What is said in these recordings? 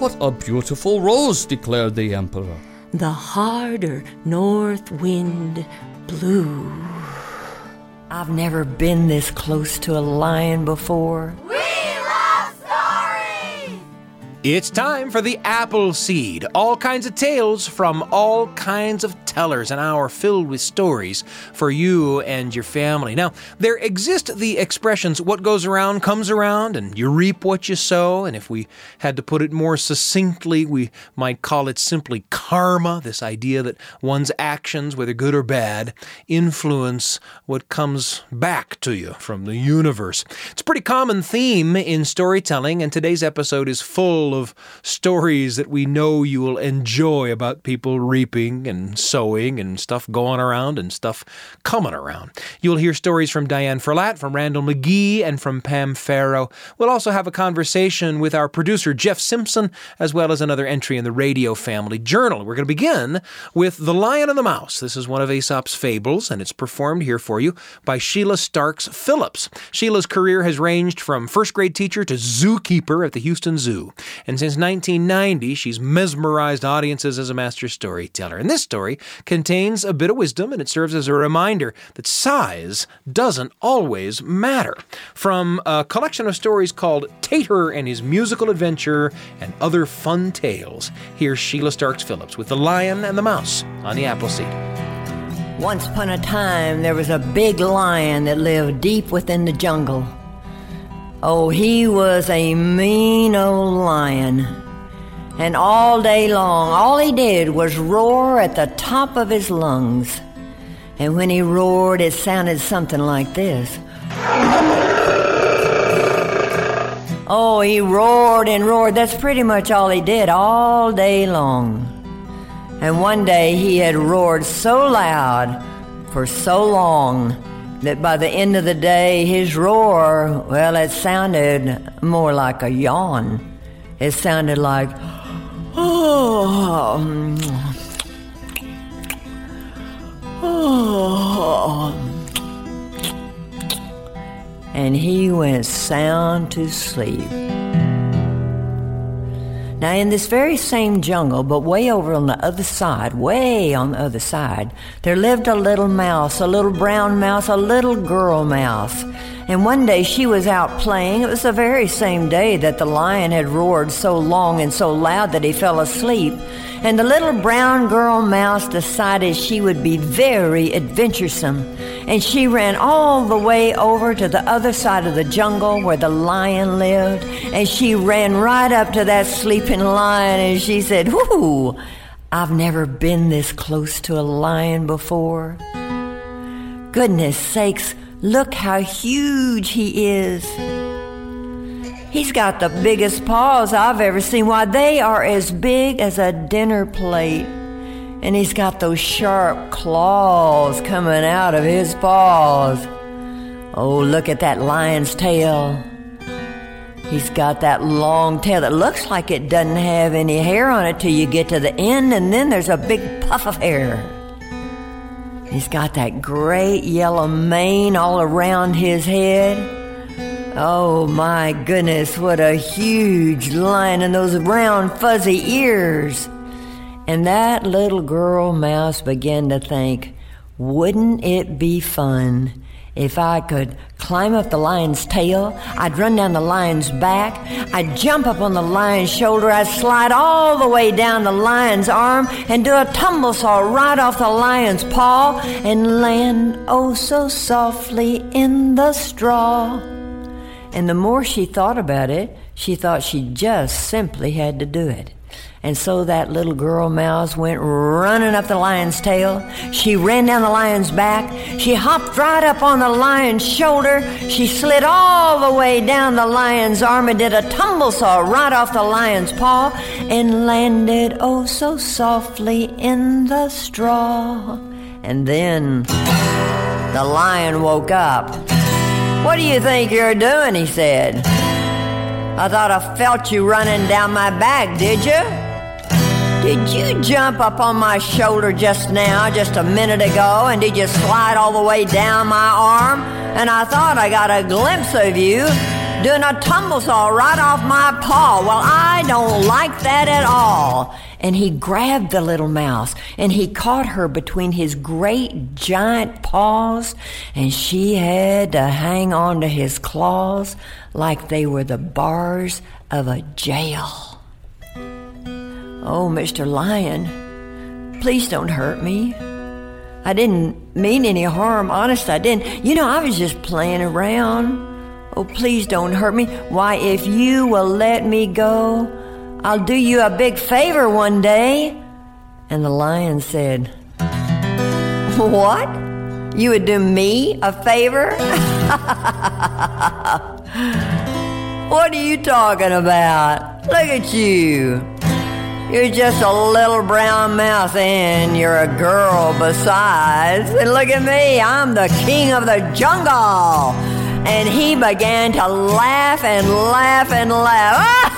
What a beautiful rose, declared the Emperor. The harder north wind blew. I've never been this close to a lion before. It's time for the Apple Seed. All kinds of tales from all kinds of tellers, an hour filled with stories for you and your family. Now, there exist the expressions, what goes around comes around, and you reap what you sow. And if we had to put it more succinctly, we might call it simply karma this idea that one's actions, whether good or bad, influence what comes back to you from the universe. It's a pretty common theme in storytelling, and today's episode is full of stories that we know you will enjoy about people reaping and sowing and stuff going around and stuff coming around. You'll hear stories from Diane Ferlatte, from Randel McGee, and from Pam Faro. We'll also have a conversation with our producer, Jeff Simpson, as well as another entry in the Radio Family Journal. We're going to begin with The Lion and the Mouse. This is one of Aesop's fables, and it's performed here for you by Sheila Starks Phillips. Sheila's career has ranged from first grade teacher to zookeeper at the Houston Zoo. And since 1990, she's mesmerized audiences as a master storyteller. And this story contains a bit of wisdom, and it serves as a reminder that size doesn't always matter. From a collection of stories called Tater and His Musical Adventure and Other Fun Tales, here's Sheila Starks Phillips with The Lion and the Mouse on the Appleseed. Once upon a time, there was a big lion that lived deep within the jungle. Oh, he was a mean old lion. And all day long, all he did was roar at the top of his lungs. And when he roared, it sounded something like this. Oh, he roared and roared. That's pretty much all he did all day long. And one day he had roared so loud for so long that by the end of the day, his roar, well, it sounded more like a yawn. It sounded like, oh, oh. And he went sound to sleep. Now, in this very same jungle, but way over on the other side, way on the other side, there lived a little mouse, a little brown mouse, a little girl mouse. And one day she was out playing. It was the very same day that the lion had roared so long and so loud that he fell asleep. And the little brown girl mouse decided she would be very adventuresome. And she ran all the way over to the other side of the jungle where the lion lived. And she ran right up to that sleeping lion and she said, Whoo, I've never been this close to a lion before. Goodness sakes, look how huge he is. He's got the biggest paws I've ever seen. Why, they are as big as a dinner plate. And he's got those sharp claws coming out of his paws. Oh, look at that lion's tail. He's got that long tail that looks like it doesn't have any hair on it till you get to the end, and then there's a big puff of hair. He's got that great yellow mane all around his head. Oh my goodness, what a huge lion and those round fuzzy ears. And that little girl mouse began to think, wouldn't it be fun if I could climb up the lion's tail? I'd run down the lion's back. I'd jump up on the lion's shoulder. I'd slide all the way down the lion's arm and do a tumble saw right off the lion's paw and land oh so softly in the straw. And the more she thought about it, she thought she just simply had to do it. And so that little girl mouse went running up the lion's tail. She ran down the lion's back. She hopped right up on the lion's shoulder. She slid all the way down the lion's arm and did a tumble saw right off the lion's paw and landed oh so softly in the straw. And then the lion woke up. What do you think you're doing? He said. I thought I felt you running down my back, did you? Did you jump up on my shoulder just now, just a minute ago, and did you slide all the way down my arm? And I thought I got a glimpse of you. doing a tumble saw right off my paw. Well, I don't like that at all. And he grabbed the little mouse and he caught her between his great giant paws, and she had to hang on to his claws like they were the bars of a jail. Oh, Mr. Lion, please don't hurt me. I didn't mean any harm. Honest, I didn't. You know, I was just playing around. Oh, please don't hurt me. Why, if you will let me go, I'll do you a big favor one day. And the lion said, What? You would do me a favor? what are you talking about? Look at you. You're just a little brown mouse and you're a girl besides. And look at me, I'm the king of the jungle. And he began to laugh and laugh and laugh.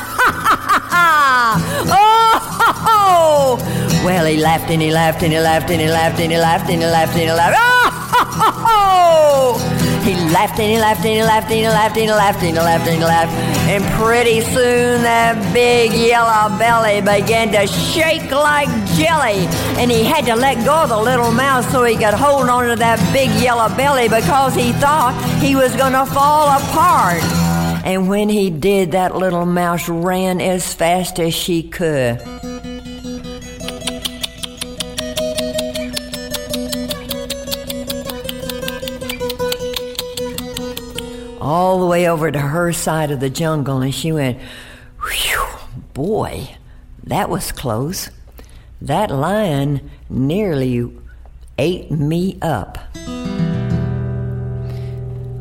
oh! Well, he laughed and he laughed and he laughed and he laughed and he laughed and he laughed and he laughed. Oh! He laughed and he laughed and he laughed and he laughed and he laughed and he laughed and he laughed. And pretty soon that big yellow belly began to shake like jelly. And he had to let go of the little mouse so he could hold on to that big yellow belly because he thought he was going to fall apart. And when he did, that little mouse ran as fast as she could. All the way over to her side of the jungle, and she went, Whew, boy, that was close. That lion nearly ate me up.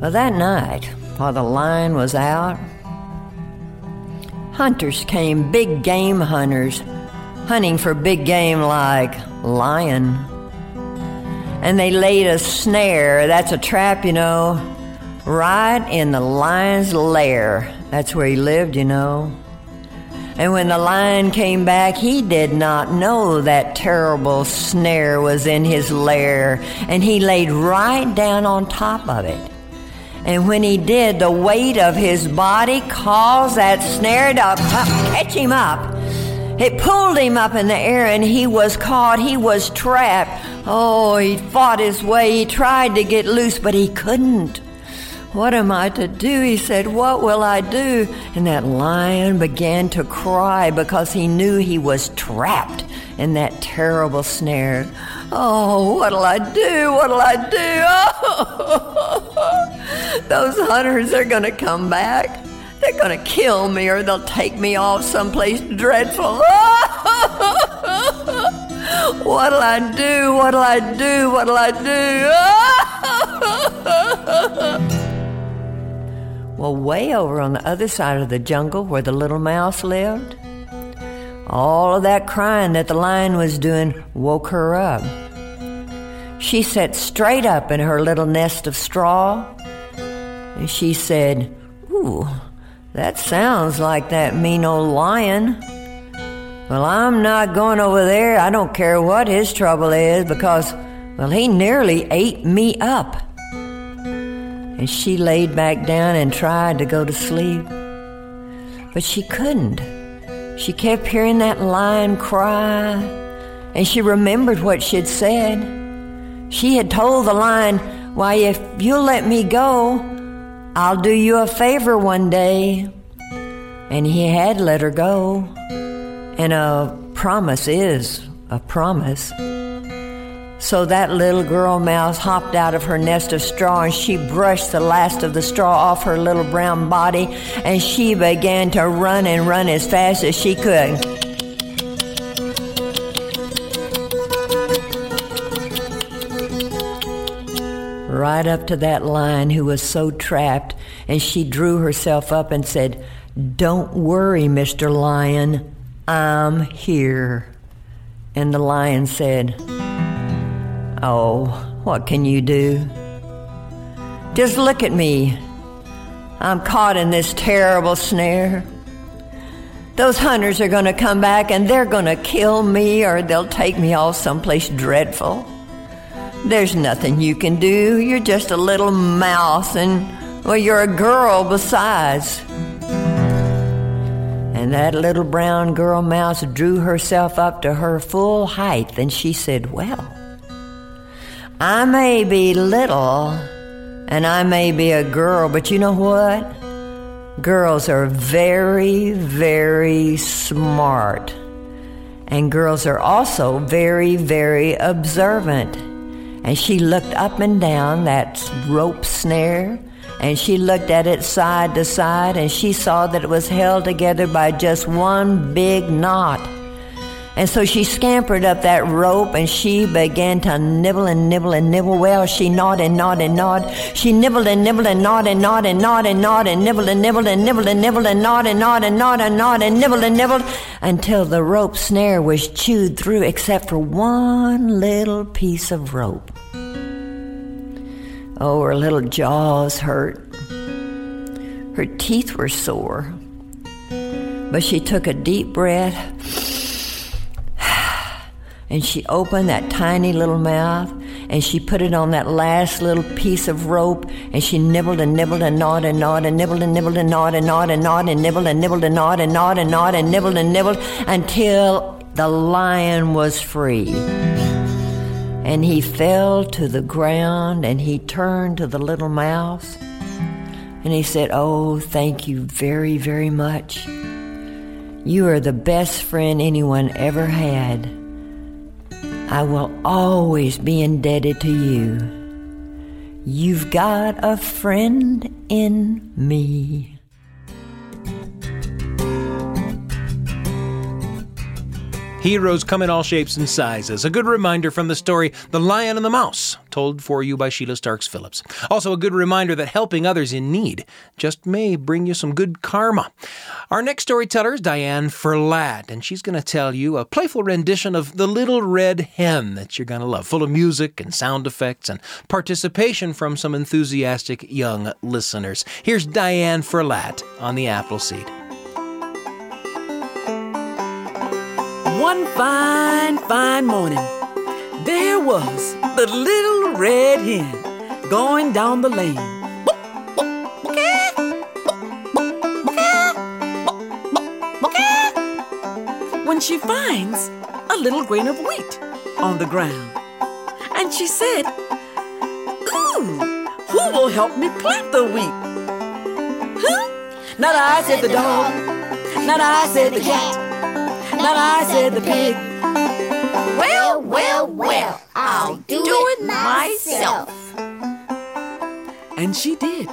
Well, that night, while the lion was out, hunters came, big game hunters, hunting for big game like lion. And they laid a snare, that's a trap, you know, right in the lion's lair. That's where he lived, you know. And when the lion came back, he did not know that terrible snare was in his lair, and he laid right down on top of it. And when he did, the weight of his body caused that snare to uh, catch him up. It pulled him up in the air and he was caught. He was trapped. Oh, he fought his way. He tried to get loose, but he couldn't. What am I to do? He said, What will I do? And that lion began to cry because he knew he was trapped in that terrible snare. Oh, what'll I do? What'll I do? Oh, those hunters are going to come back. They're going to kill me or they'll take me off someplace dreadful. what'll I do? What'll I do? What'll I do? well, way over on the other side of the jungle where the little mouse lived, all of that crying that the lion was doing woke her up. She sat straight up in her little nest of straw and she said, Ooh, that sounds like that mean old lion. Well, I'm not going over there. I don't care what his trouble is because, well, he nearly ate me up. And she laid back down and tried to go to sleep. But she couldn't. She kept hearing that lion cry, and she remembered what she'd said. She had told the lion, Why, if you'll let me go, I'll do you a favor one day. And he had let her go. And a promise is a promise. So that little girl mouse hopped out of her nest of straw and she brushed the last of the straw off her little brown body and she began to run and run as fast as she could. right up to that lion who was so trapped, and she drew herself up and said, Don't worry, Mr. Lion, I'm here. And the lion said, Oh, what can you do? Just look at me. I'm caught in this terrible snare. Those hunters are going to come back and they're going to kill me or they'll take me off someplace dreadful. There's nothing you can do. You're just a little mouse, and Well, you're a girl besides. And that little brown girl mouse drew herself up to her full height, and she said, Well, I may be little and I may be a girl, but you know what? Girls are very, very smart. And girls are also very, very observant. And she looked up and down that rope snare and she looked at it side to side and she saw that it was held together by just one big knot. And so she scampered up that rope and she began to nibble and nibble and nibble. Well, she gnawed and gnawed and gnawed. She nibbled and nibbled and gnawed and gnawed and gnawed and gnawed and nibbled and nibbled and nibbled and nibbled and gnawed and gnawed and gnawed and gnawed and nibbled and nibbled until the rope snare was chewed through except for one little piece of rope. Oh, her little jaws hurt. Her teeth were sore. But she took a deep breath and she opened that tiny little mouth and she put it on that last little piece of rope and she nibbled and nibbled and gnawed and gnawed and nibbled and nibbled and gnawed and gnawed and gnawed and nibbled and nibbled and gnawed and gnawed and gnawed and nibbled and nibbled until the lion was free. And he fell to the ground and he turned to the little mouse and he said, Oh, thank you very, very much. You are the best friend anyone ever had. I will always be indebted to you. You've got a friend in me. Heroes come in all shapes and sizes. A good reminder from the story The Lion and the Mouse, told for you by Sheila Starks Phillips. Also, a good reminder that helping others in need just may bring you some good karma. Our next storyteller is Diane Ferlatte, and she's going to tell you a playful rendition of The Little Red Hen that you're going to love, full of music and sound effects and participation from some enthusiastic young listeners. Here's Diane Ferlatte on the Appleseed. One fine, fine morning, there was the little red hen going down the lane. When she finds a little grain of wheat on the ground, and she said, Ooh, who will help me plant the wheat? Huh? Not I, said the dog. Not I, said the cat. Not I, said the pig. Well, well, well, I'll do, do it myself. And she did.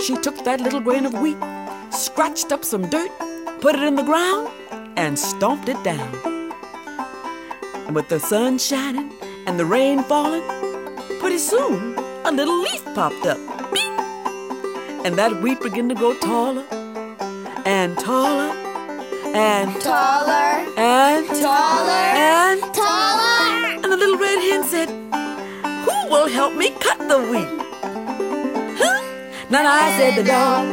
She took that little grain of wheat, scratched up some dirt, put it in the ground, and stomped it down. And with the sun shining and the rain falling, pretty soon a little leaf popped up. Beep! And that wheat began to grow taller and taller and Taller, and taller, and taller. and the little red hen said, Who will help me cut the wheat? Huh? Not I said the dog,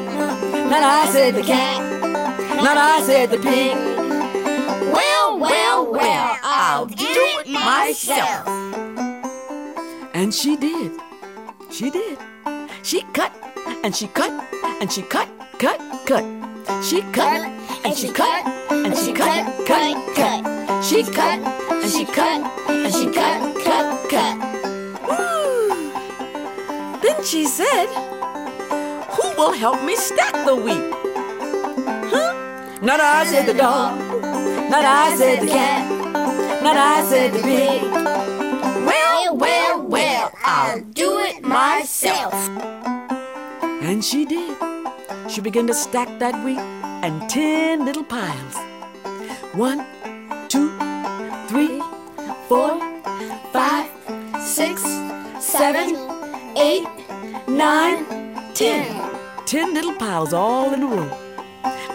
not I said the cat, not I said the pig. Well, well, well, I'll do it myself. And she did. She did. She cut and she cut and she cut, cut, cut. She cut and she cut and she cut, cut, cut. She cut and she cut and she cut, cut, cut. Then she said, Who will help me stack the wheat? Huh? Not I said the dog, not I said the cat, not I said the pig. Well, well, well, I'll do it myself. And she did. She began to stack that wheat in ten little piles. One, two, three, four, Five, six, seven, eight, nine, ten. ten little piles all in a row.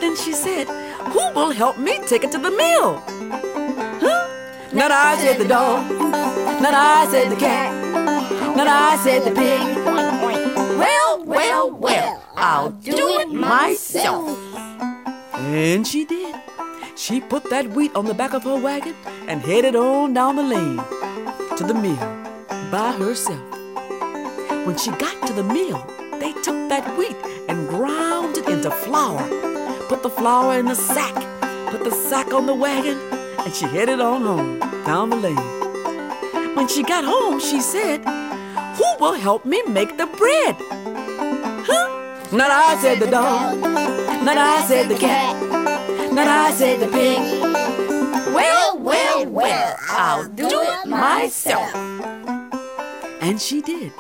Then she said, Who will help me take it to the mill? Huh? Not I said the dog, not I said the cat, not I said the pig. Well, well, well, I'll do it myself. And she did. She put that wheat on the back of her wagon and headed on down the lane to the mill by herself. When she got to the mill, they took that wheat and ground it into flour. Put the flour in a sack, put the sack on the wagon, and she headed on home down the lane. When she got home, she said, Who will help me make the bread? Huh? Not I, said the dog. Not I, said the cat. Not I, said the pig. Well, well, well, I'll do it myself. And she did.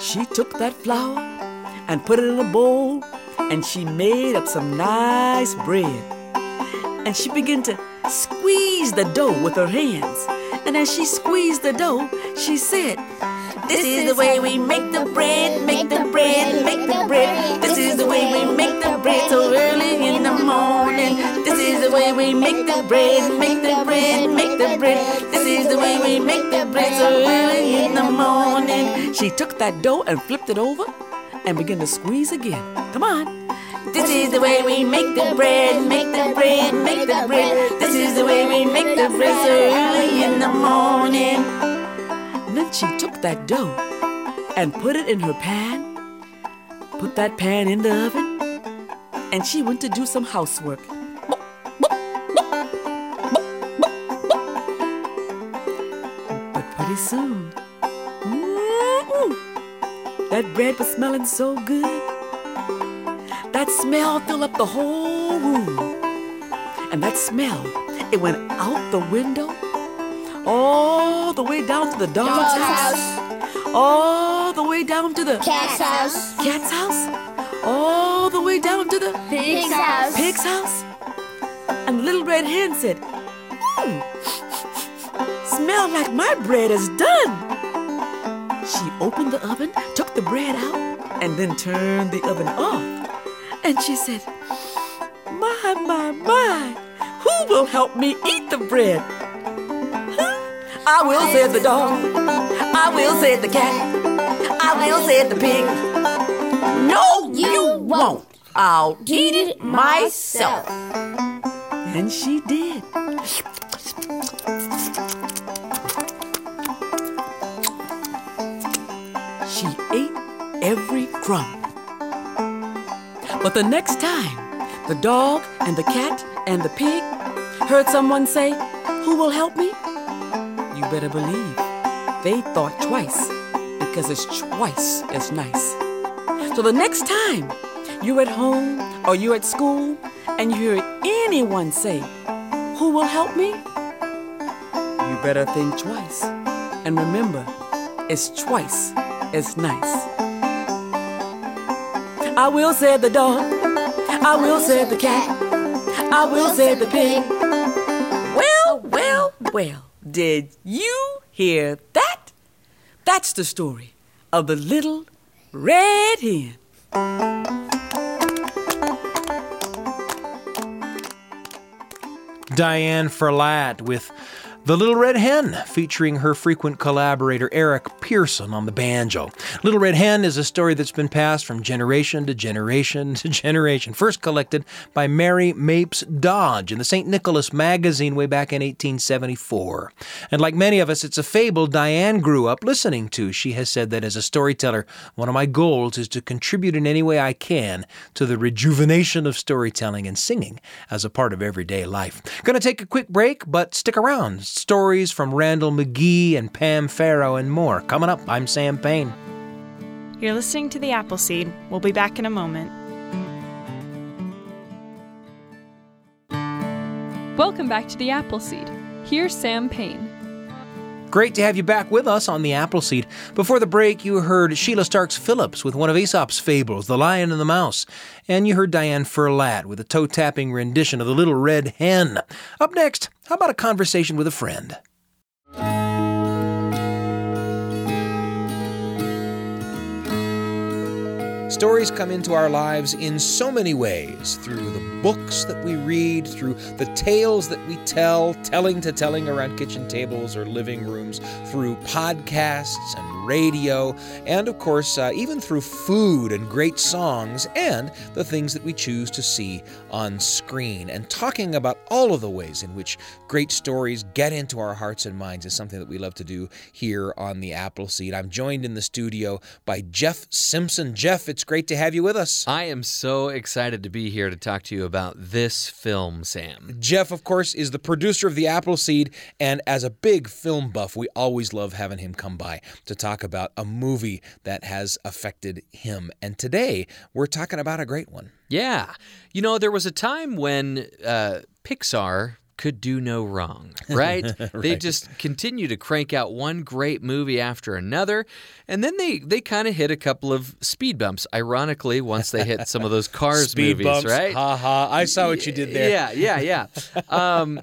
She took that flour and put it in a bowl and she made up some nice bread. And she began to squeeze the dough with her hands. And as she squeezed the dough, she said, this is the way we make the bread, make the bread, make the bread. This is the way we make the bread so early in the morning. This is the way we make the bread, make the bread, make the bread. This is the way we make the bread so early in the morning. She took that dough and flipped it over and began to squeeze again. Come on. This is the way we make the bread, make the bread, make the bread. This is the way we make the bread so early in the morning. Then she took that dough and put it in her pan, put that pan in the oven, and she went to do some housework. But pretty soon, that bread was smelling so good. That smell filled up the whole room. And that smell, it went out the window the way down to the dog's, Dog's house. house. all the way down to the Cat's house. cat's house, all the way down to the Pig's house. pig's house. And little red hen said, "Hmm, smell like my bread is done. She opened the oven, took the bread out, and then turned the oven off. And she said, My, my, my, who will help me eat the bread? I will, said the dog. I will, said the cat. I will, said the pig. No, you won't. I'll eat it myself. And she did. She ate every crumb. But the next time the dog and the cat and the pig heard someone say, Who will help me? You better believe they thought twice because it's twice as nice. So the next time you're at home or you're at school and you hear anyone say, Who will help me? You better think twice. And remember, it's twice as nice. I will, said the dog. I will, said the cat. I will, said the pig. Well, well, well. Did you hear that? That's the story of the little red hen. Diane Ferlatte with The Little Red Hen, featuring her frequent collaborator Eric Pearson on the banjo. Little Red Hen is a story that's been passed from generation to generation to generation. First collected by Mary Mapes Dodge in the St. Nicholas magazine way back in 1874. And like many of us, it's a fable Diane grew up listening to. She has said that as a storyteller, one of my goals is to contribute in any way I can to the rejuvenation of storytelling and singing as a part of everyday life. Going to take a quick break, but stick around. Stories from Randel McGee and Pam Faro and more. Coming up, I'm Sam Payne. You're listening to The Appleseed. We'll be back in a moment. Welcome back to the Appleseed. Here's Sam Payne. Great to have you back with us on the Appleseed. Before the break, you heard Sheila Starks Phillips with one of Aesop's fables, The Lion and the Mouse. And you heard Diane Ferlatte with a toe tapping rendition of The Little Red Hen. Up next, how about a conversation with a friend? Stories come into our lives in so many ways through the books that we read, through the tales that we tell, telling to telling around kitchen tables or living rooms, through podcasts and radio, and of course, uh, even through food and great songs and the things that we choose to see on screen. And talking about all of the ways in which great stories get into our hearts and minds is something that we love to do here on the Appleseed. I'm joined in the studio by Jeff Simpson. Jeff, it's great to have you with us. I am so excited to be here to talk to you about this film, Sam. Jeff, of course, is the producer of the Appleseed, and as a big film buff, we always love having him come by to talk about a movie that has affected him. And today, we're talking about a great one. Yeah. You know, there was a time when uh, Pixar could do no wrong, right? They just continue to crank out one great movie after another, and then they they kind of hit a couple of speed bumps. Ironically, once they hit some of those Cars Speed movies, bumps. right? Ha ha. I saw what you did there. Yeah, yeah, yeah. um,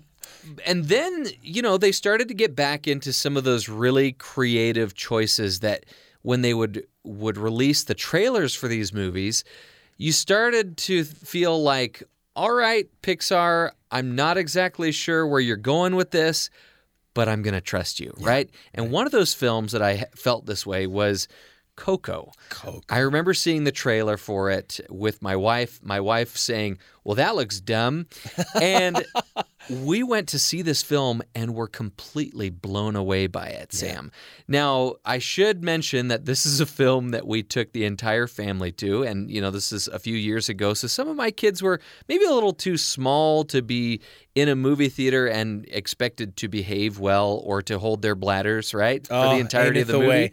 and then you know they started to get back into some of those really creative choices that when they would would release the trailers for these movies, you started to feel like, all right, Pixar, I'm not exactly sure where you're going with this, but I'm going to trust you, right? And one of those films that I felt this way was Coco. Coco. I remember seeing the trailer for it with my wife, my wife saying, Well, that looks dumb. And we went to see this film and were completely blown away by it, Sam. Now, I should mention that this is a film that we took the entire family to. And, you know, this is a few years ago. So some of my kids were maybe a little too small to be in a movie theater and expected to behave well or to hold their bladders, right? For Oh, the entirety of the, movie. way.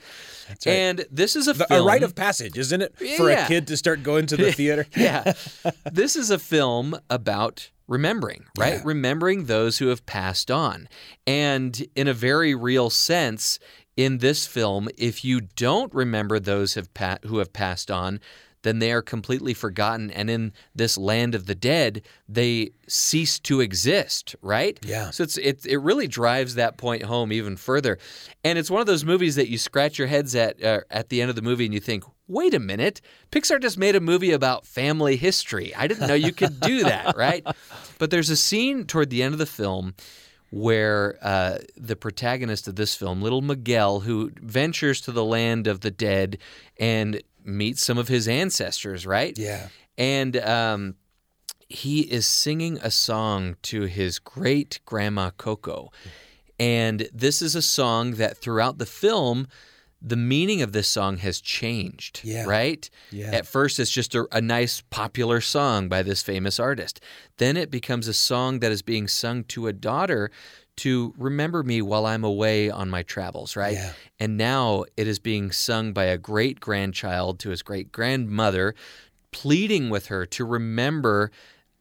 Right. And this is a The- a rite of passage, isn't it, for Yeah. a kid to start going to the theater? yeah. This is a film about remembering, right? Yeah. Remembering those who have passed on. And in a very real sense, in this film, if you don't remember those have pa- who have passed on, then they are completely forgotten. And in this land of the dead, they cease to exist, right? Yeah. So it's it, it really drives that point home even further. And it's one of those movies that you scratch your heads at uh, at the end of the movie and you think, wait a minute, Pixar just made a movie about family history. I didn't know you could do that, right? But there's a scene toward the end of the film where uh, the protagonist of this film, little Miguel, who ventures to the land of the dead and meets some of his ancestors, right? Yeah. And um, he is singing a song to his great grandma Coco. And this is a song that throughout the film, the meaning of this song has changed, Yeah. right? Yeah. At first, it's just a, a nice popular song by this famous artist. Then it becomes a song that is being sung to a daughter to remember me while I'm away on my travels, right? Yeah. And now it is being sung by a great grandchild to his great grandmother, pleading with her to remember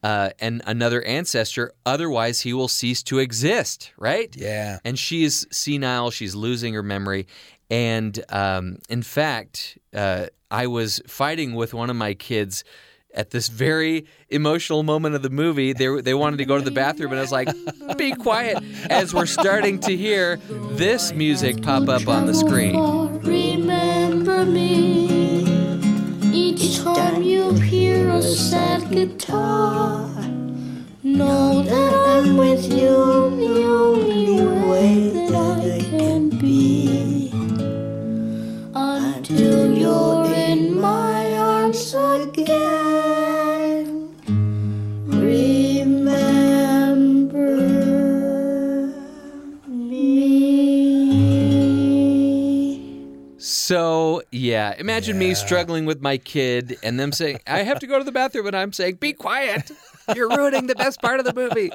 uh, and another ancestor, otherwise he will cease to exist, right? Yeah. And she is senile, she's losing her memory. And um, in fact, uh, I was fighting with one of my kids at this very emotional moment of the movie. They, they wanted to go to the bathroom, and I was like, be quiet, as we're starting to hear this music pop up on the screen. Remember me each time you hear a sad guitar. Know that I'm with you the only yeah, imagine me struggling with my kid and them saying, I have to go to the bathroom, and I'm saying, be quiet. You're ruining the best part of the movie.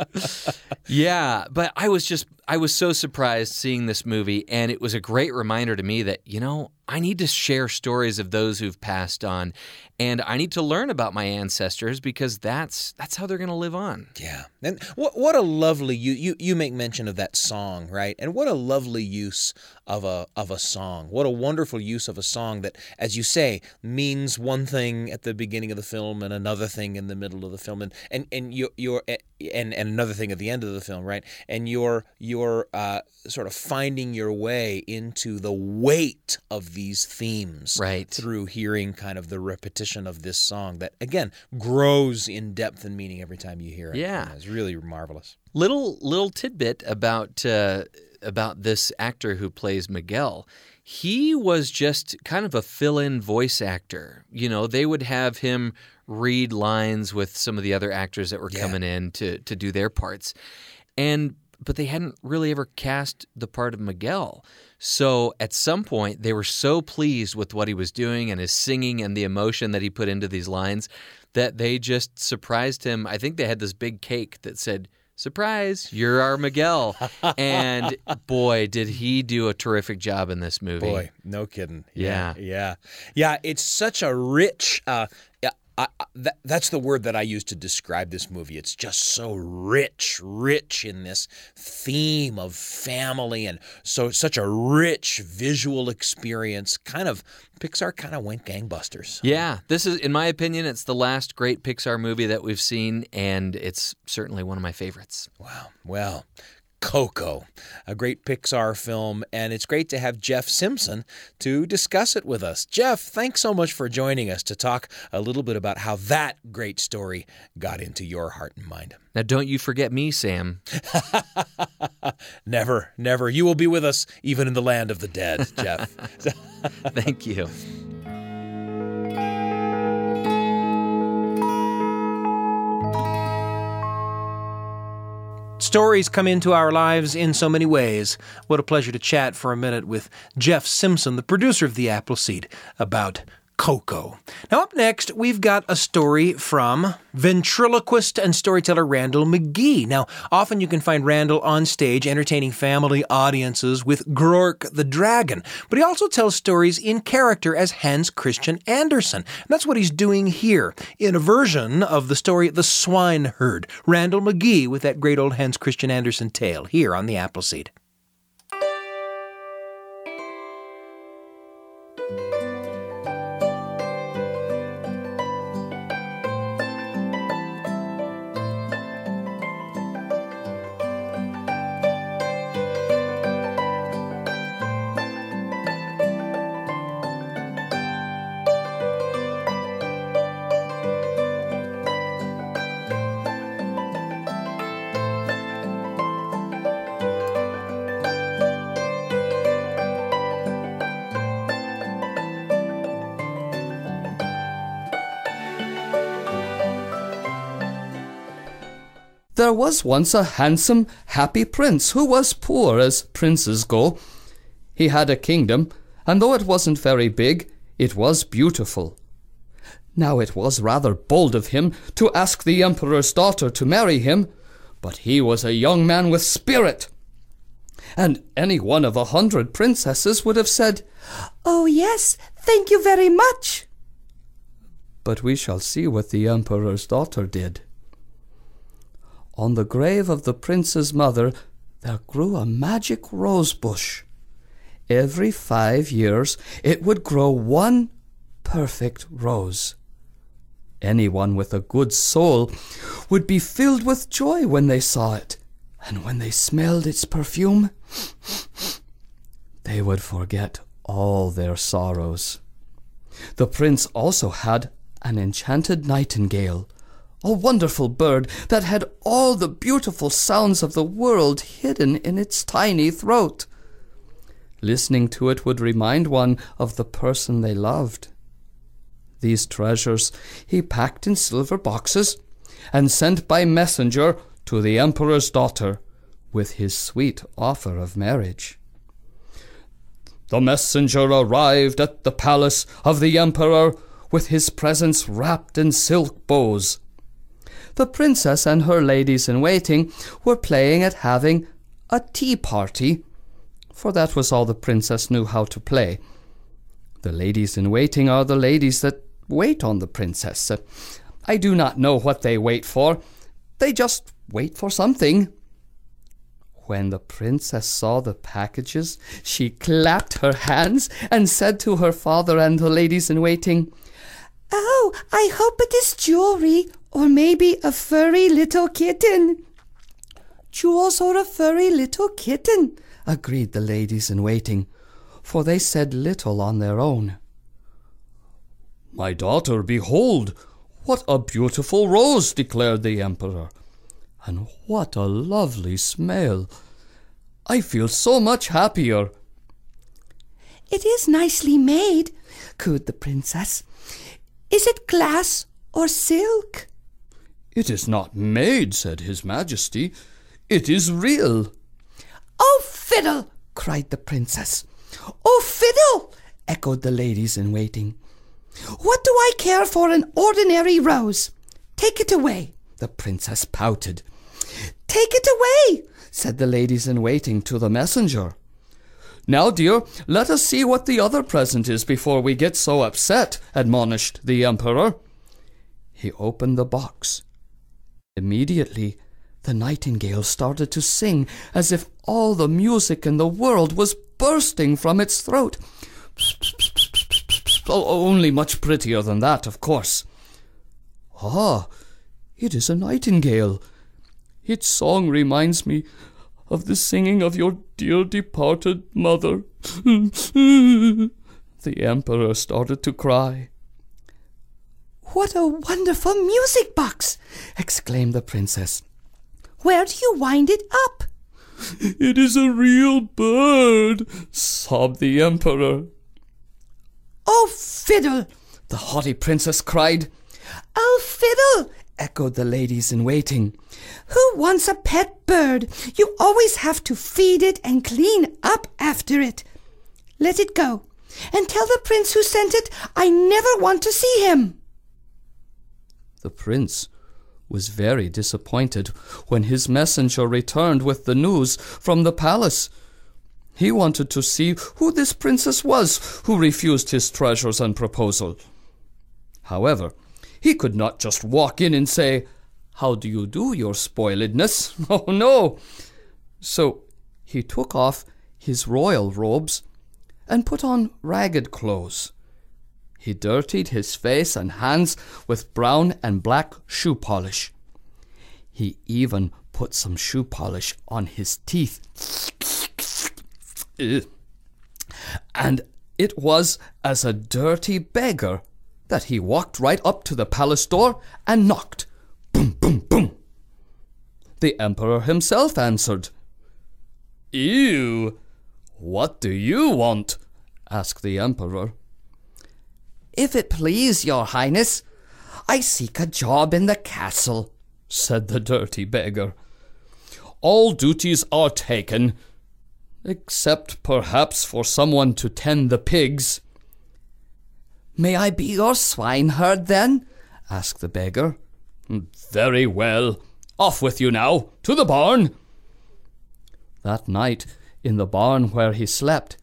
Yeah, but I was just, I was so surprised seeing this movie, and it was a great reminder to me that, you know, I need to share stories of those who've passed on, and I need to learn about my ancestors because that's that's how they're going to live on. Yeah, and what what a lovely you you you make mention of that song, right? And what a lovely use of a of a song. What a wonderful use of a song that, as you say, means one thing at the beginning of the film and another thing in the middle of the film, and and and you you're and and another thing at the end of the film, right? And you're you're uh, sort of finding your way into the weight of these themes, Right. Through hearing kind of the repetition of this song that again grows in depth and meaning every time you hear it. Yeah. it's really marvelous. Little little tidbit about uh, about this actor who plays Miguel. he was just kind of a fill in voice actor. You know, they would have him read lines with some of the other actors that were Yeah. coming in to, to do their parts. And but they hadn't really ever cast the part of Miguel. So at some point, they were so pleased with what he was doing and his singing and the emotion that he put into these lines that they just surprised him. I think they had this big cake that said, Surprise, you're our Miguel. and boy, did he do a terrific job in this movie. Boy, no kidding. Yeah. yeah, yeah. It's such a rich. Uh, yeah, I, that, that's the word that I use to describe this movie. It's just so rich, rich in this theme of family, and so such a rich visual experience. Kind of Pixar kind of went gangbusters. Yeah, this is, in my opinion, it's the last great Pixar movie that we've seen, and it's certainly one of my favorites. Wow. Well, Coco, a great Pixar film, and it's great to have Jeff Simpson to discuss it with us. Jeff, thanks so much for joining us to talk a little bit about how that great story got into your heart and mind. Now, don't you forget me, Sam. Never, never. You will be with us even in the land of the dead, Jeff. Thank you. Stories come into our lives in so many ways. What a pleasure to chat for a minute with Jeff Simpson, the producer of The Appleseed, about Coco. Now, up next, we've got a story from ventriloquist and storyteller Randel McGee. Now, often you can find Randel on stage entertaining family audiences with Groark the Dragon, but he also tells stories in character as Hans Christian Andersen. And that's what he's doing here in a version of the story The Swineherd. Randel McGee with that great old Hans Christian Andersen tale here on The Appleseed. There was once a handsome, happy prince who was poor as princes go. He had a kingdom, and though it wasn't very big, it was beautiful. Now it was rather bold of him to ask the emperor's daughter to marry him, but he was a young man with spirit. And any one of a hundred princesses would have said, Oh, yes, thank you very much. But we shall see what the emperor's daughter did. On the grave of the prince's mother there grew a magic rose bush. Every five years it would grow one perfect rose. Anyone with a good soul would be filled with joy when they saw it, and when they smelled its perfume, they would forget all their sorrows. The prince also had an enchanted nightingale, a wonderful bird that had all the beautiful sounds of the world hidden in its tiny throat. Listening to it would remind one of the person they loved. These treasures he packed in silver boxes and sent by messenger to the emperor's daughter with his sweet offer of marriage. The messenger arrived at the palace of the emperor with his presents wrapped in silk bows. The princess and her ladies in waiting were playing at having a tea party, for that was all the princess knew how to play. The ladies in waiting are the ladies that wait on the princess. I do not know what they wait for. They just wait for something. When the princess saw the packages, she clapped her hands and said to her father and the ladies in waiting, Oh, I hope it is jewelry, or maybe a furry little kitten. Jewels or a furry little kitten, agreed the ladies in waiting, for they said little on their own. My daughter, behold, what a beautiful rose, declared the emperor. And what a lovely smell! I feel so much happier. It is nicely made, cooed the princess. Is it glass or silk? It is not made, said His Majesty. It is real. Oh, fiddle! cried the princess. Oh, fiddle! echoed the ladies in waiting. What do I care for an ordinary rose? Take it away. The princess pouted. Take it away, said the ladies in waiting to the messenger. Now, dear, let us see what the other present is before we get so upset, admonished the emperor. He opened the box. Immediately, the nightingale started to sing as if all the music in the world was bursting from its throat. Oh, only much prettier than that, of course. Ah, it is a nightingale. Its song reminds me of the singing of your dear departed mother. the emperor started to cry. What a wonderful music box! exclaimed the princess. Where do you wind it up? It is a real bird, sobbed the emperor. Oh, fiddle! the haughty princess cried. Oh, fiddle! echoed the ladies in waiting. Who wants a pet bird? You always have to feed it and clean up after it. Let it go, and tell the prince who sent it I never want to see him. The prince was very disappointed when his messenger returned with the news from the palace. He wanted to see who this princess was who refused his treasures and proposal. However, he could not just walk in and say, How do you do, your spoiledness? Oh, no! So he took off his royal robes and put on ragged clothes. He dirtied his face and hands with brown and black shoe polish. He even put some shoe polish on his teeth. And it was as a dirty beggar that he walked right up to the palace door and knocked. Boom, boom, boom. The emperor himself answered. Ew! What do you want? asked the emperor. If it please your highness, I seek a job in the castle, said the dirty beggar. All duties are taken, except perhaps for someone to tend the pigs. May I be your swineherd then? asked the beggar. Very well. Off with you now, to the barn. That night, in the barn where he slept,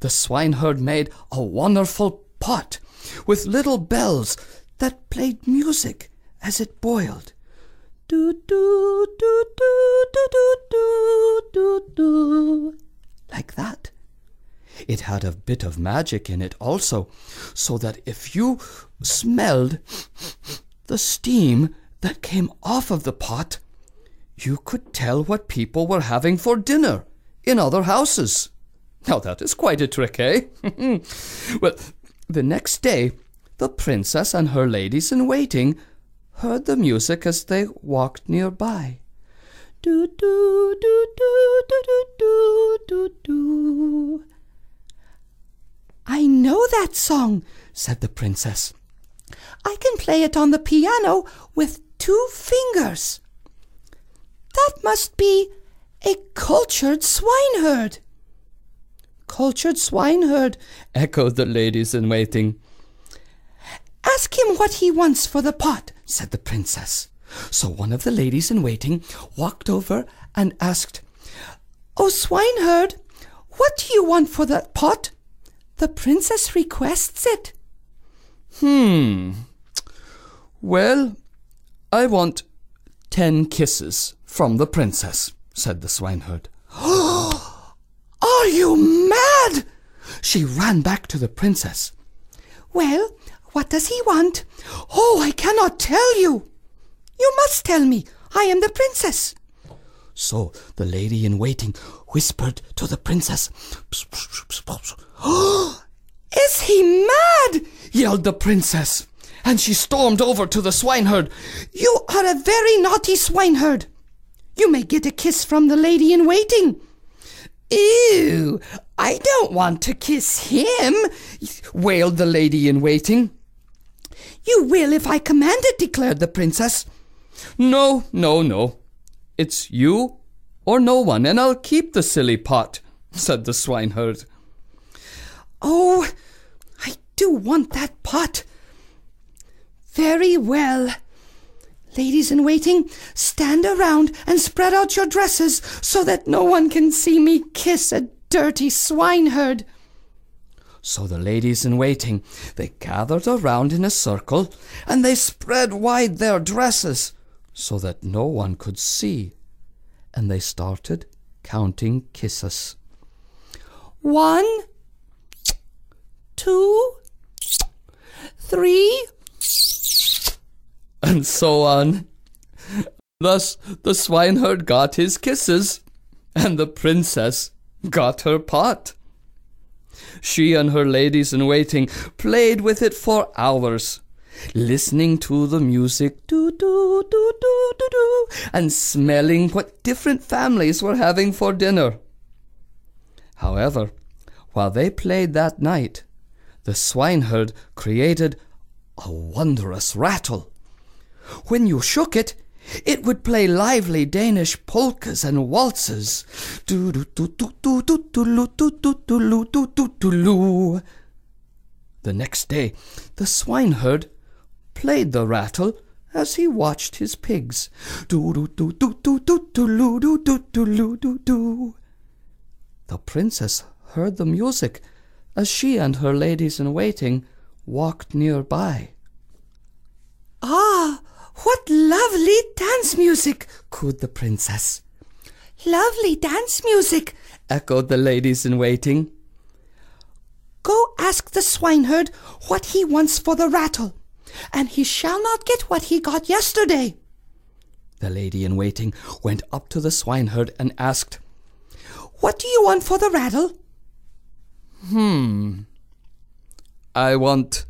the swineherd made a wonderful pot with little bells that played music as it boiled. Do do do do do do do do do like that. It had a bit of magic in it also, so that if you smelled the steam that came off of the pot, you could tell what people were having for dinner in other houses. Now that is quite a trick, eh? well, the next day, the princess and her ladies in waiting heard the music as they walked nearby. Do do do do do do do do do. I know that song, said the princess. I can play it on the piano with two fingers. That must be a cultured swineherd. Cultured swineherd, echoed the ladies in waiting. Ask him what he wants for the pot, said the princess. So one of the ladies in waiting walked over and asked, Oh, swineherd, what do you want for that pot? The princess requests it. Hmm. Well, I want ten kisses from the princess, said the swineherd. Are you mad? She ran back to the princess. Well, what does he want? Oh, I cannot tell you. You must tell me. I am the princess. So the lady in waiting whispered to the princess. Oh, Is he mad? yelled the princess. And she stormed over to the swineherd. You are a very naughty swineherd. You may get a kiss from the lady in waiting. Ew! I don't want to kiss him, wailed the lady in waiting. You will if I command it, declared the princess. No, no, no. It's you or no one, and I'll keep the silly pot, said the swineherd. Oh, I do want that pot. Very well. Ladies in waiting, stand around and spread out your dresses so that no one can see me kiss a dirty swineherd. So the ladies in waiting, they gathered around in a circle, and they spread wide their dresses so that no one could see, and they started counting kisses. One, two, three, and so on. Thus the swineherd got his kisses, and the princess got her pot. She and her ladies in waiting played with it for hours, listening to the music, do do do do do do, and smelling what different families were having for dinner. However, while they played that night, the swineherd created a wondrous rattle. When you shook it, it would play lively Danish polkas and waltzes. The next day, the swineherd played the rattle as he watched his pigs. The princess heard the music as she and her ladies in waiting walked near by. Ah! What lovely dance music, cooed the princess. Lovely dance music, echoed the ladies in waiting. Go ask the swineherd what he wants for the rattle, and he shall not get what he got yesterday. The lady in waiting went up to the swineherd and asked, What do you want for the rattle? Hmm. I want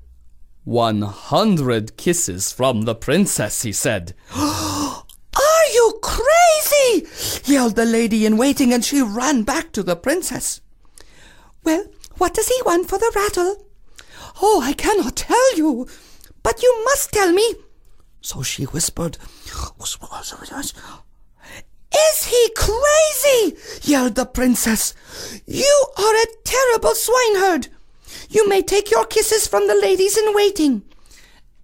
one hundred kisses from the princess, he said. Are you crazy? yelled the lady in waiting, and she ran back to the princess. Well, what does he want for the rattle? Oh, I cannot tell you, but you must tell me. So she whispered. Is he crazy? yelled the princess. You are a terrible swineherd. You may take your kisses from the ladies in waiting.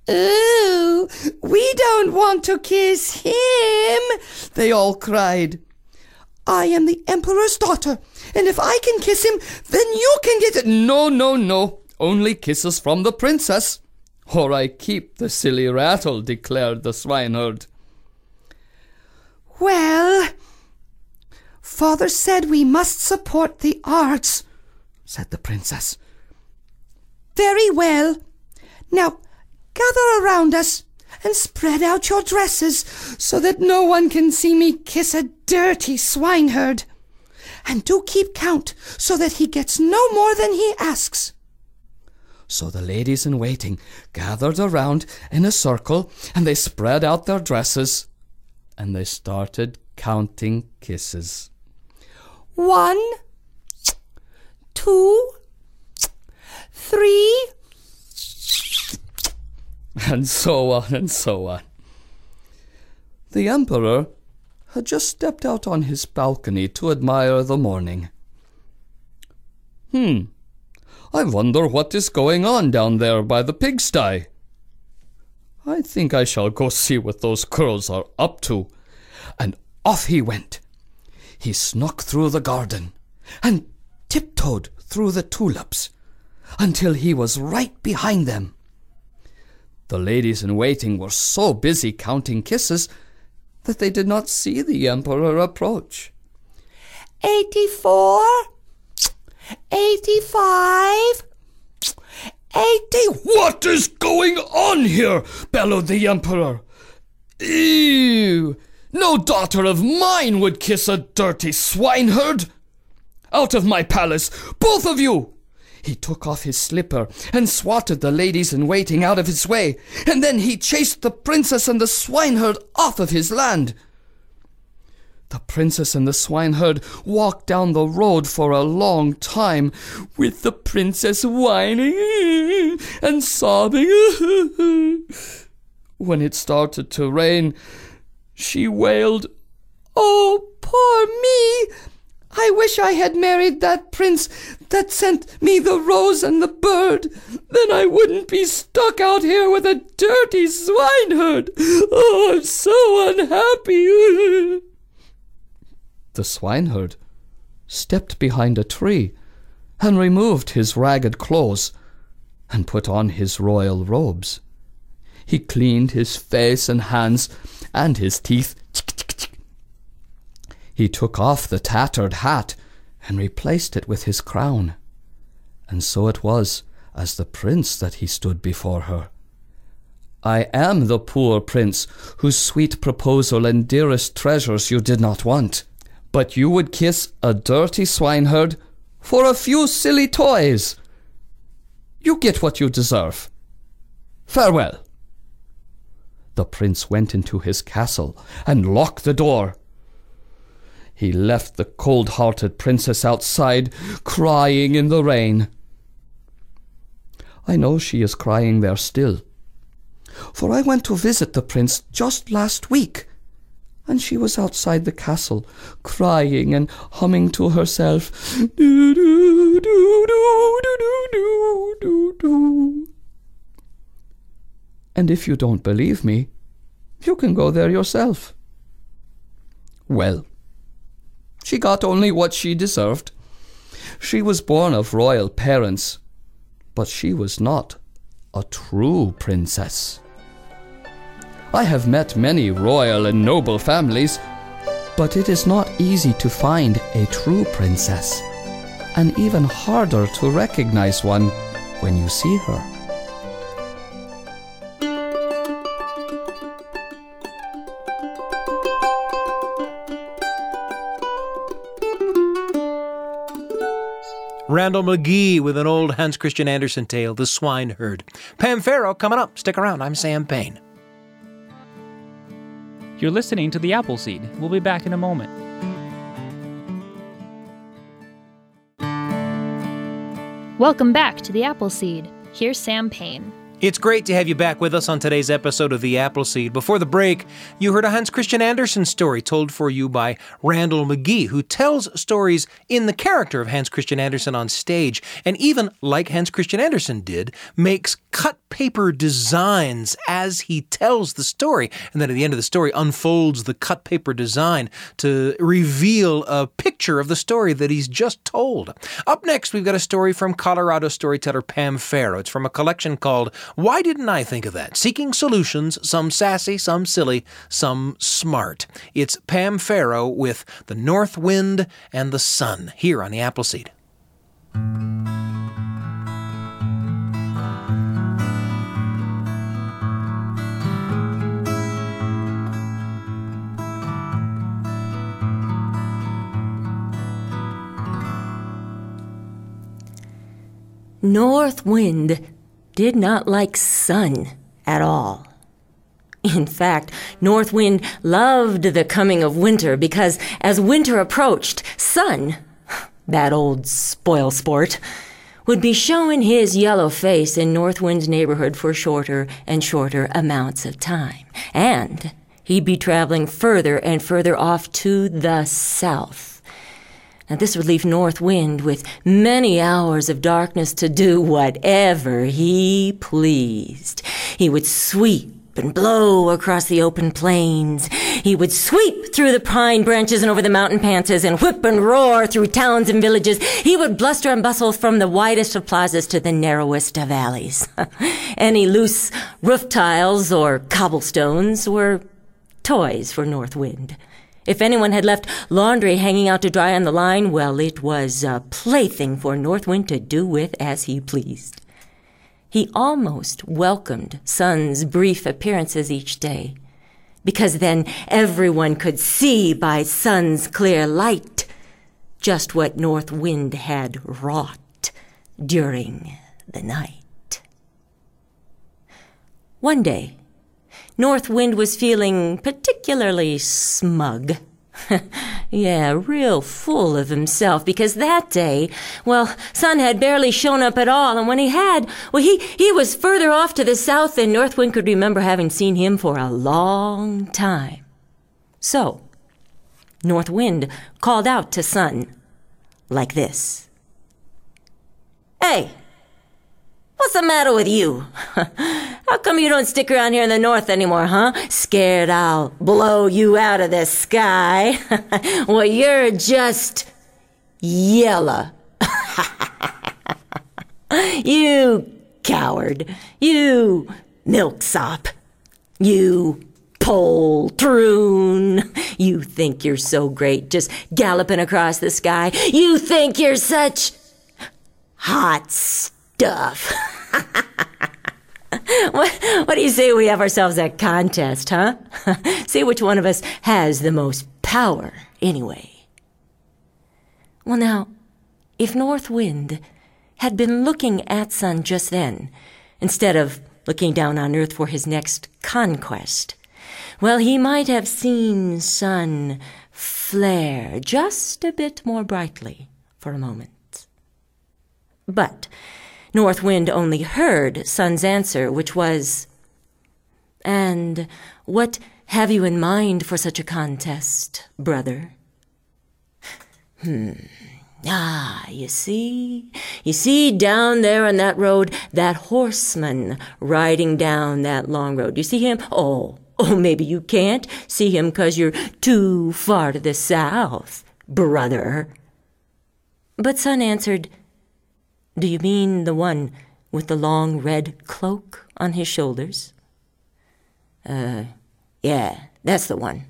Oh, we don't want to kiss him, they all cried. I am the emperor's daughter, and if I can kiss him, then you can get it. No, no, no. Only kisses from the princess, or I keep the silly rattle, declared the swineherd. Well, father said we must support the arts, said the princess. Very well. Now gather around us and spread out your dresses so that no one can see me kiss a dirty swineherd. And do keep count so that he gets no more than he asks. So the ladies in waiting gathered around in a circle and they spread out their dresses and they started counting kisses. One, two, three, and so on and so on. The Emperor had just stepped out on his balcony to admire the morning. Hmm, I wonder what is going on down there by the pigsty. I think I shall go see what those girls are up to. And off he went. He snuck through the garden and tiptoed through the tulips until he was right behind them. The ladies in waiting were so busy counting kisses that they did not see the emperor approach. Eighty-four, eighty-five, eighty. What is going on here? bellowed the emperor. Ew! No daughter of mine would kiss a dirty swineherd. Out of my palace, both of you! He took off his slipper and swatted the ladies in waiting out of his way, and then he chased the princess and the swineherd off of his land. The princess and the swineherd walked down the road for a long time, with the princess whining and sobbing. When it started to rain, she wailed, Oh, poor me! I wish I had married that prince that sent me the rose and the bird. Then I wouldn't be stuck out here with a dirty swineherd. Oh, I'm so unhappy. The swineherd stepped behind a tree and removed his ragged clothes and put on his royal robes. He cleaned his face and hands and his teeth. He took off the tattered hat and replaced it with his crown. And so it was as the prince that he stood before her. I am the poor prince whose sweet proposal and dearest treasures you did not want. But you would kiss a dirty swineherd for a few silly toys. You get what you deserve. Farewell. The prince went into his castle and locked the door he left the cold hearted princess outside, crying in the rain. I know she is crying there still, for I went to visit the prince just last week, and she was outside the castle, crying and humming to herself. Do, do, do, do, do, do, do, do. And if you don't believe me, you can go there yourself. Well, she got only what she deserved. She was born of royal parents, but she was not a true princess. I have met many royal and noble families, but it is not easy to find a true princess, and even harder to recognize one when you see her. Randel McGee with an old Hans Christian Andersen tale, The Swineherd. Pam Faro coming up. Stick around. I'm Sam Payne. You're listening to The Appleseed. We'll be back in a moment. Welcome back to The Appleseed. Here's Sam Payne. It's great to have you back with us on today's episode of The Appleseed. Before the break, you heard a Hans Christian Andersen story told for you by Randel McGee, who tells stories in the character of Hans Christian Andersen on stage, and even, like Hans Christian Andersen did, makes cut paper designs as he tells the story. And then at the end of the story, unfolds the cut paper design to reveal a picture of the story that he's just told. Up next, we've got a story from Colorado storyteller Pam Faro. It's from a collection called why didn't I think of that? Seeking solutions, some sassy, some silly, some smart. It's Pam Faro with The North Wind and the Sun here on the Appleseed. North Wind did not like sun at all. In fact, North Wind loved the coming of winter because as winter approached, Sun, that old spoil sport, would be showing his yellow face in North Wind's neighborhood for shorter and shorter amounts of time. And he'd be traveling further and further off to the south. Now, this would leave North Wind with many hours of darkness to do whatever he pleased. He would sweep and blow across the open plains. He would sweep through the pine branches and over the mountain passes and whip and roar through towns and villages. He would bluster and bustle from the widest of plazas to the narrowest of alleys. Any loose roof tiles or cobblestones were toys for North Wind. If anyone had left laundry hanging out to dry on the line, well, it was a plaything for North Wind to do with as he pleased. He almost welcomed Sun's brief appearances each day, because then everyone could see by Sun's clear light just what North Wind had wrought during the night. One day, North Wind was feeling particularly smug. yeah, real full of himself because that day, well, Sun had barely shown up at all, and when he had, well, he, he was further off to the south than North Wind could remember having seen him for a long time. So, North Wind called out to Sun like this Hey, what's the matter with you? How come you don't stick around here in the north anymore, huh? Scared I'll blow you out of the sky? well, you're just yellow. you coward. You milksop. You poltroon. You think you're so great just galloping across the sky. You think you're such hot stuff. what, what do you say we have ourselves a contest, huh? See which one of us has the most power, anyway. Well, now, if North Wind had been looking at Sun just then, instead of looking down on Earth for his next conquest, well, he might have seen Sun flare just a bit more brightly for a moment. But North Wind only heard Sun's answer, which was, And what have you in mind for such a contest, brother? Hmm. Ah, you see? You see down there on that road, that horseman riding down that long road. You see him? Oh, oh, maybe you can't see him 'cause you're too far to the south, brother. But Sun answered, Do you mean the one with the long red cloak on his shoulders? Uh, yeah, that's the one.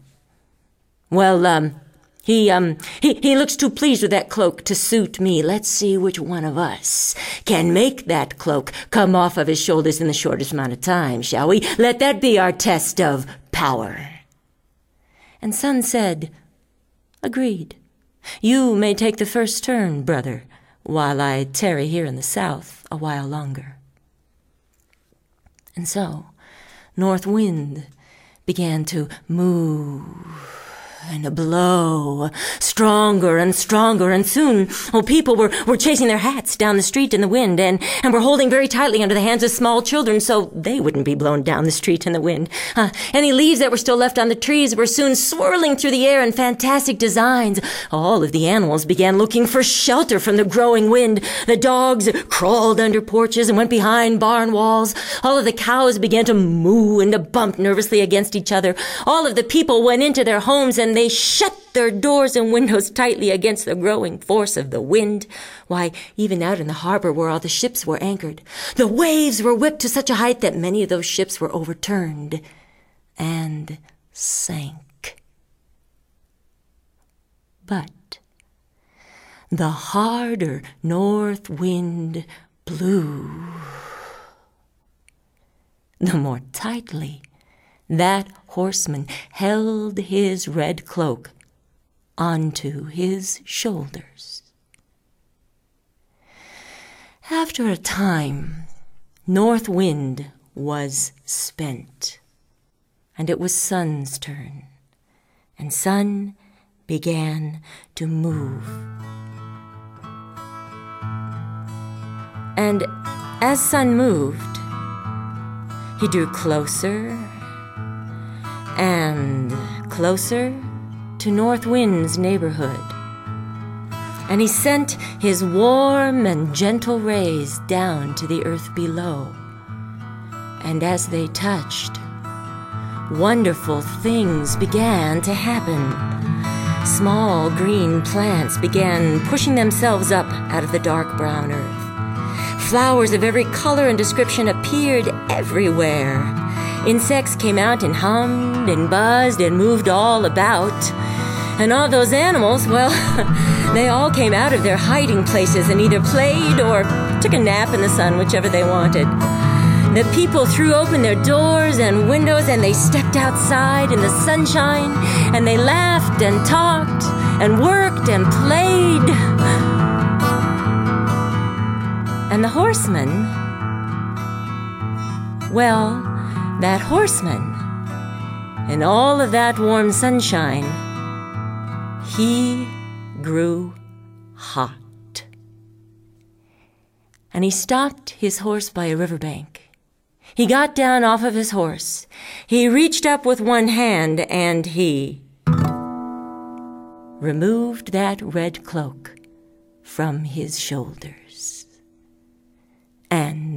Well, um, he, um, he, he looks too pleased with that cloak to suit me. Let's see which one of us can make that cloak come off of his shoulders in the shortest amount of time, shall we? Let that be our test of power. And Sun said, Agreed. You may take the first turn, brother, while I tarry here in the south a while longer. And so, North Wind began to move and a blow, stronger and stronger, and soon, oh, people were, were chasing their hats down the street in the wind and, and were holding very tightly under the hands of small children so they wouldn't be blown down the street in the wind. Uh, any leaves that were still left on the trees were soon swirling through the air in fantastic designs. All of the animals began looking for shelter from the growing wind. The dogs crawled under porches and went behind barn walls. All of the cows began to moo and to bump nervously against each other. All of the people went into their homes and they shut their doors and windows tightly against the growing force of the wind. Why, even out in the harbor where all the ships were anchored, the waves were whipped to such a height that many of those ships were overturned and sank. But the harder north wind blew, the more tightly that horseman held his red cloak onto his shoulders. After a time, North Wind was spent, and it was Sun's turn, and Sun began to move. And as Sun moved, he drew closer and closer to North Wind's neighborhood. And he sent his warm and gentle rays down to the earth below. And as they touched, wonderful things began to happen. Small green plants began pushing themselves up out of the dark brown earth. Flowers of every color and description appeared everywhere. Insects came out and hummed and buzzed and moved all about. And all those animals, well, they all came out of their hiding places and either played or took a nap in the sun, whichever they wanted. The people threw open their doors and windows and they stepped outside in the sunshine and they laughed and talked and worked and played. And the horseman, well, that horseman, in all of that warm sunshine, he grew hot. And he stopped his horse by a riverbank. He got down off of his horse. He reached up with one hand and he removed that red cloak from his shoulders.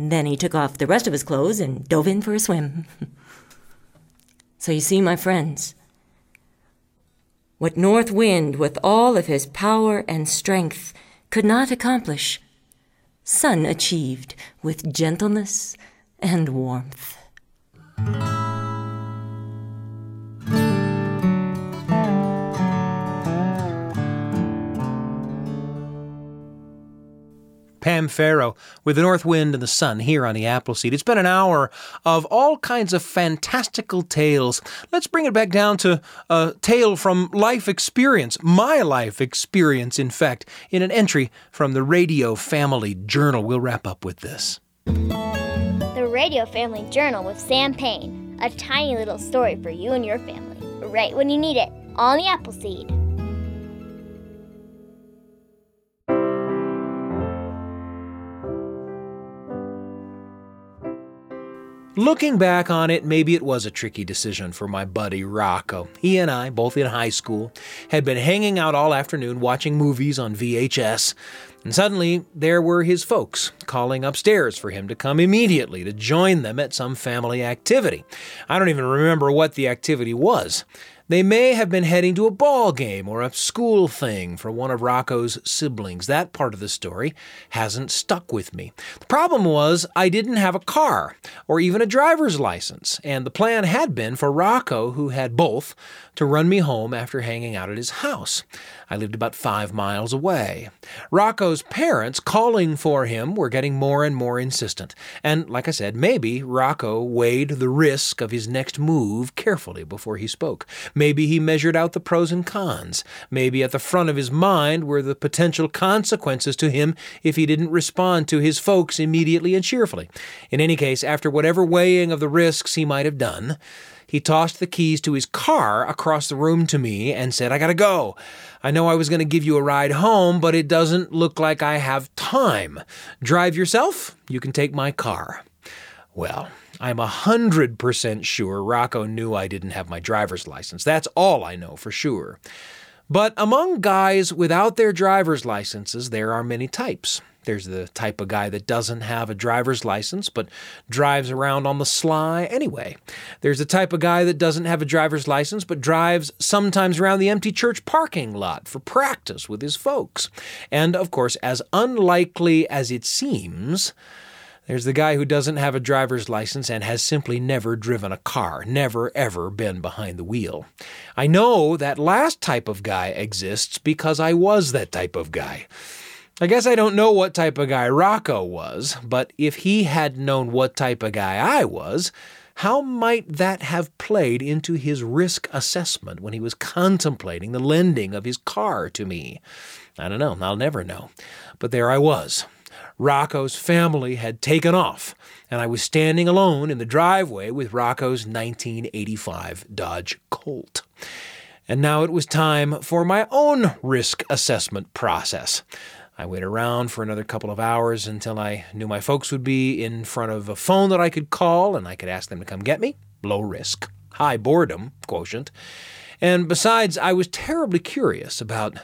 Then he took off the rest of his clothes and dove in for a swim. so you see, my friends, what North Wind, with all of his power and strength, could not accomplish, Sun achieved with gentleness and warmth. Faro with the North Wind and the Sun here on the Appleseed. It's been an hour of all kinds of fantastical tales. Let's bring it back down to a tale from life experience, my life experience, in fact, in an entry from the Radio Family Journal. We'll wrap up with this. The Radio Family Journal with Sam Payne. A tiny little story for you and your family, right when you need it, on the Appleseed. Looking back on it, maybe it was a tricky decision for my buddy Rocco. He and I, both in high school, had been hanging out all afternoon watching movies on VHS, and suddenly there were his folks calling upstairs for him to come immediately to join them at some family activity. I don't even remember what the activity was. They may have been heading to a ball game or a school thing for one of Rocco's siblings. That part of the story hasn't stuck with me. The problem was I didn't have a car or even a driver's license, and the plan had been for Rocco, who had both, to run me home after hanging out at his house. I lived about five miles away. Rocco's parents, calling for him, were getting more and more insistent. And, like I said, maybe Rocco weighed the risk of his next move carefully before he spoke. Maybe he measured out the pros and cons. Maybe at the front of his mind were the potential consequences to him if he didn't respond to his folks immediately and cheerfully. In any case, after whatever weighing of the risks he might have done, he tossed the keys to his car across the room to me and said, I gotta go. I know I was gonna give you a ride home, but it doesn't look like I have time. Drive yourself? You can take my car. Well, I'm a hundred percent sure Rocco knew I didn't have my driver's license. That's all I know for sure. But among guys without their driver's licenses, there are many types. There's the type of guy that doesn't have a driver's license but drives around on the sly anyway. There's the type of guy that doesn't have a driver's license but drives sometimes around the empty church parking lot for practice with his folks. And of course, as unlikely as it seems, there's the guy who doesn't have a driver's license and has simply never driven a car, never ever been behind the wheel. I know that last type of guy exists because I was that type of guy. I guess I don't know what type of guy Rocco was, but if he had known what type of guy I was, how might that have played into his risk assessment when he was contemplating the lending of his car to me? I don't know. I'll never know. But there I was. Rocco's family had taken off, and I was standing alone in the driveway with Rocco's 1985 Dodge Colt. And now it was time for my own risk assessment process. I waited around for another couple of hours until I knew my folks would be in front of a phone that I could call and I could ask them to come get me. Low risk, high boredom quotient. And besides, I was terribly curious about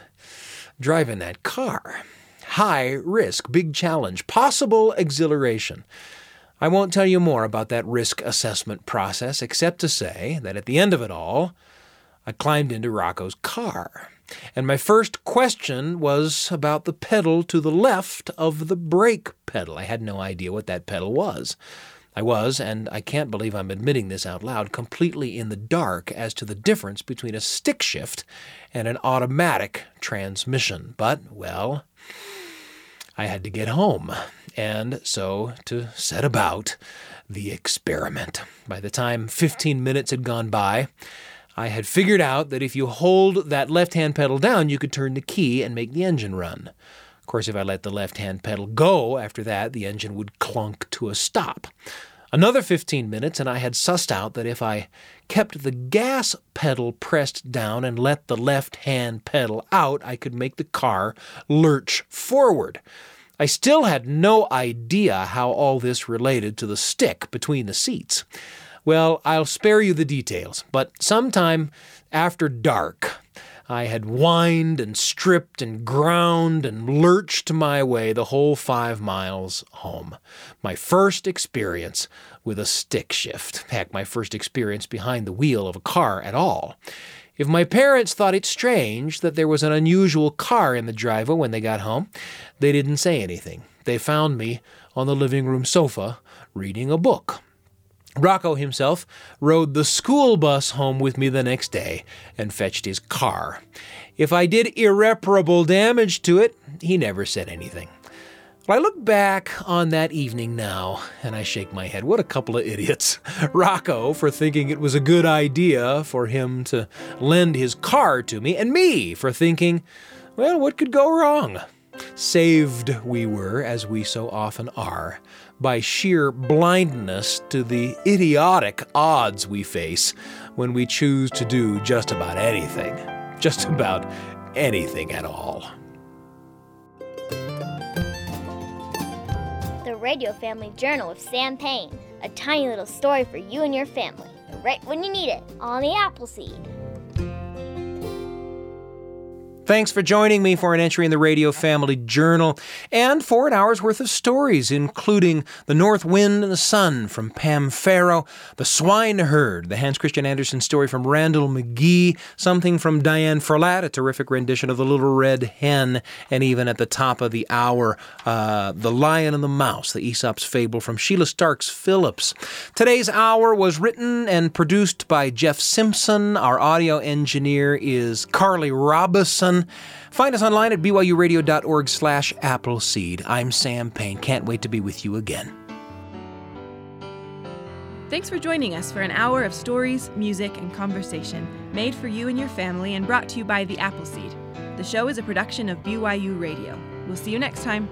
driving that car. High risk, big challenge, possible exhilaration. I won't tell you more about that risk assessment process except to say that at the end of it all, I climbed into Rocco's car. And my first question was about the pedal to the left of the brake pedal. I had no idea what that pedal was. I was, and I can't believe I'm admitting this out loud, completely in the dark as to the difference between a stick shift and an automatic transmission. But, well, I had to get home, and so to set about the experiment. By the time 15 minutes had gone by, I had figured out that if you hold that left hand pedal down, you could turn the key and make the engine run. Of course, if I let the left hand pedal go after that, the engine would clunk to a stop. Another 15 minutes, and I had sussed out that if I kept the gas pedal pressed down and let the left hand pedal out, I could make the car lurch forward. I still had no idea how all this related to the stick between the seats. Well, I'll spare you the details, but sometime after dark, I had whined and stripped and ground and lurched my way the whole five miles home. My first experience with a stick shift. Heck, my first experience behind the wheel of a car at all. If my parents thought it strange that there was an unusual car in the driveway when they got home, they didn't say anything. They found me on the living room sofa reading a book. Rocco himself rode the school bus home with me the next day and fetched his car. If I did irreparable damage to it, he never said anything. I look back on that evening now and I shake my head. What a couple of idiots. Rocco for thinking it was a good idea for him to lend his car to me, and me for thinking, well, what could go wrong? Saved we were, as we so often are, by sheer blindness to the idiotic odds we face when we choose to do just about anything. Just about anything at all. The Radio Family Journal of Sam Payne. A tiny little story for you and your family, right when you need it, on the Appleseed. Thanks for joining me for an entry in the Radio Family Journal and for an hour's worth of stories, including The North Wind and the Sun from Pam Faro, The Swineherd, the Hans Christian Andersen story from Randel McGee, something from Diane Ferlatte, a terrific rendition of The Little Red Hen, and even at the top of the hour, uh, The Lion and the Mouse, the Aesop's Fable from Sheila Starks Phillips. Today's hour was written and produced by Jeff Simpson. Our audio engineer is Carly Robison. Find us online at byuradio.org slash appleseed. I'm Sam Payne. Can't wait to be with you again. Thanks for joining us for an hour of stories, music, and conversation made for you and your family and brought to you by The Appleseed. The show is a production of BYU Radio. We'll see you next time.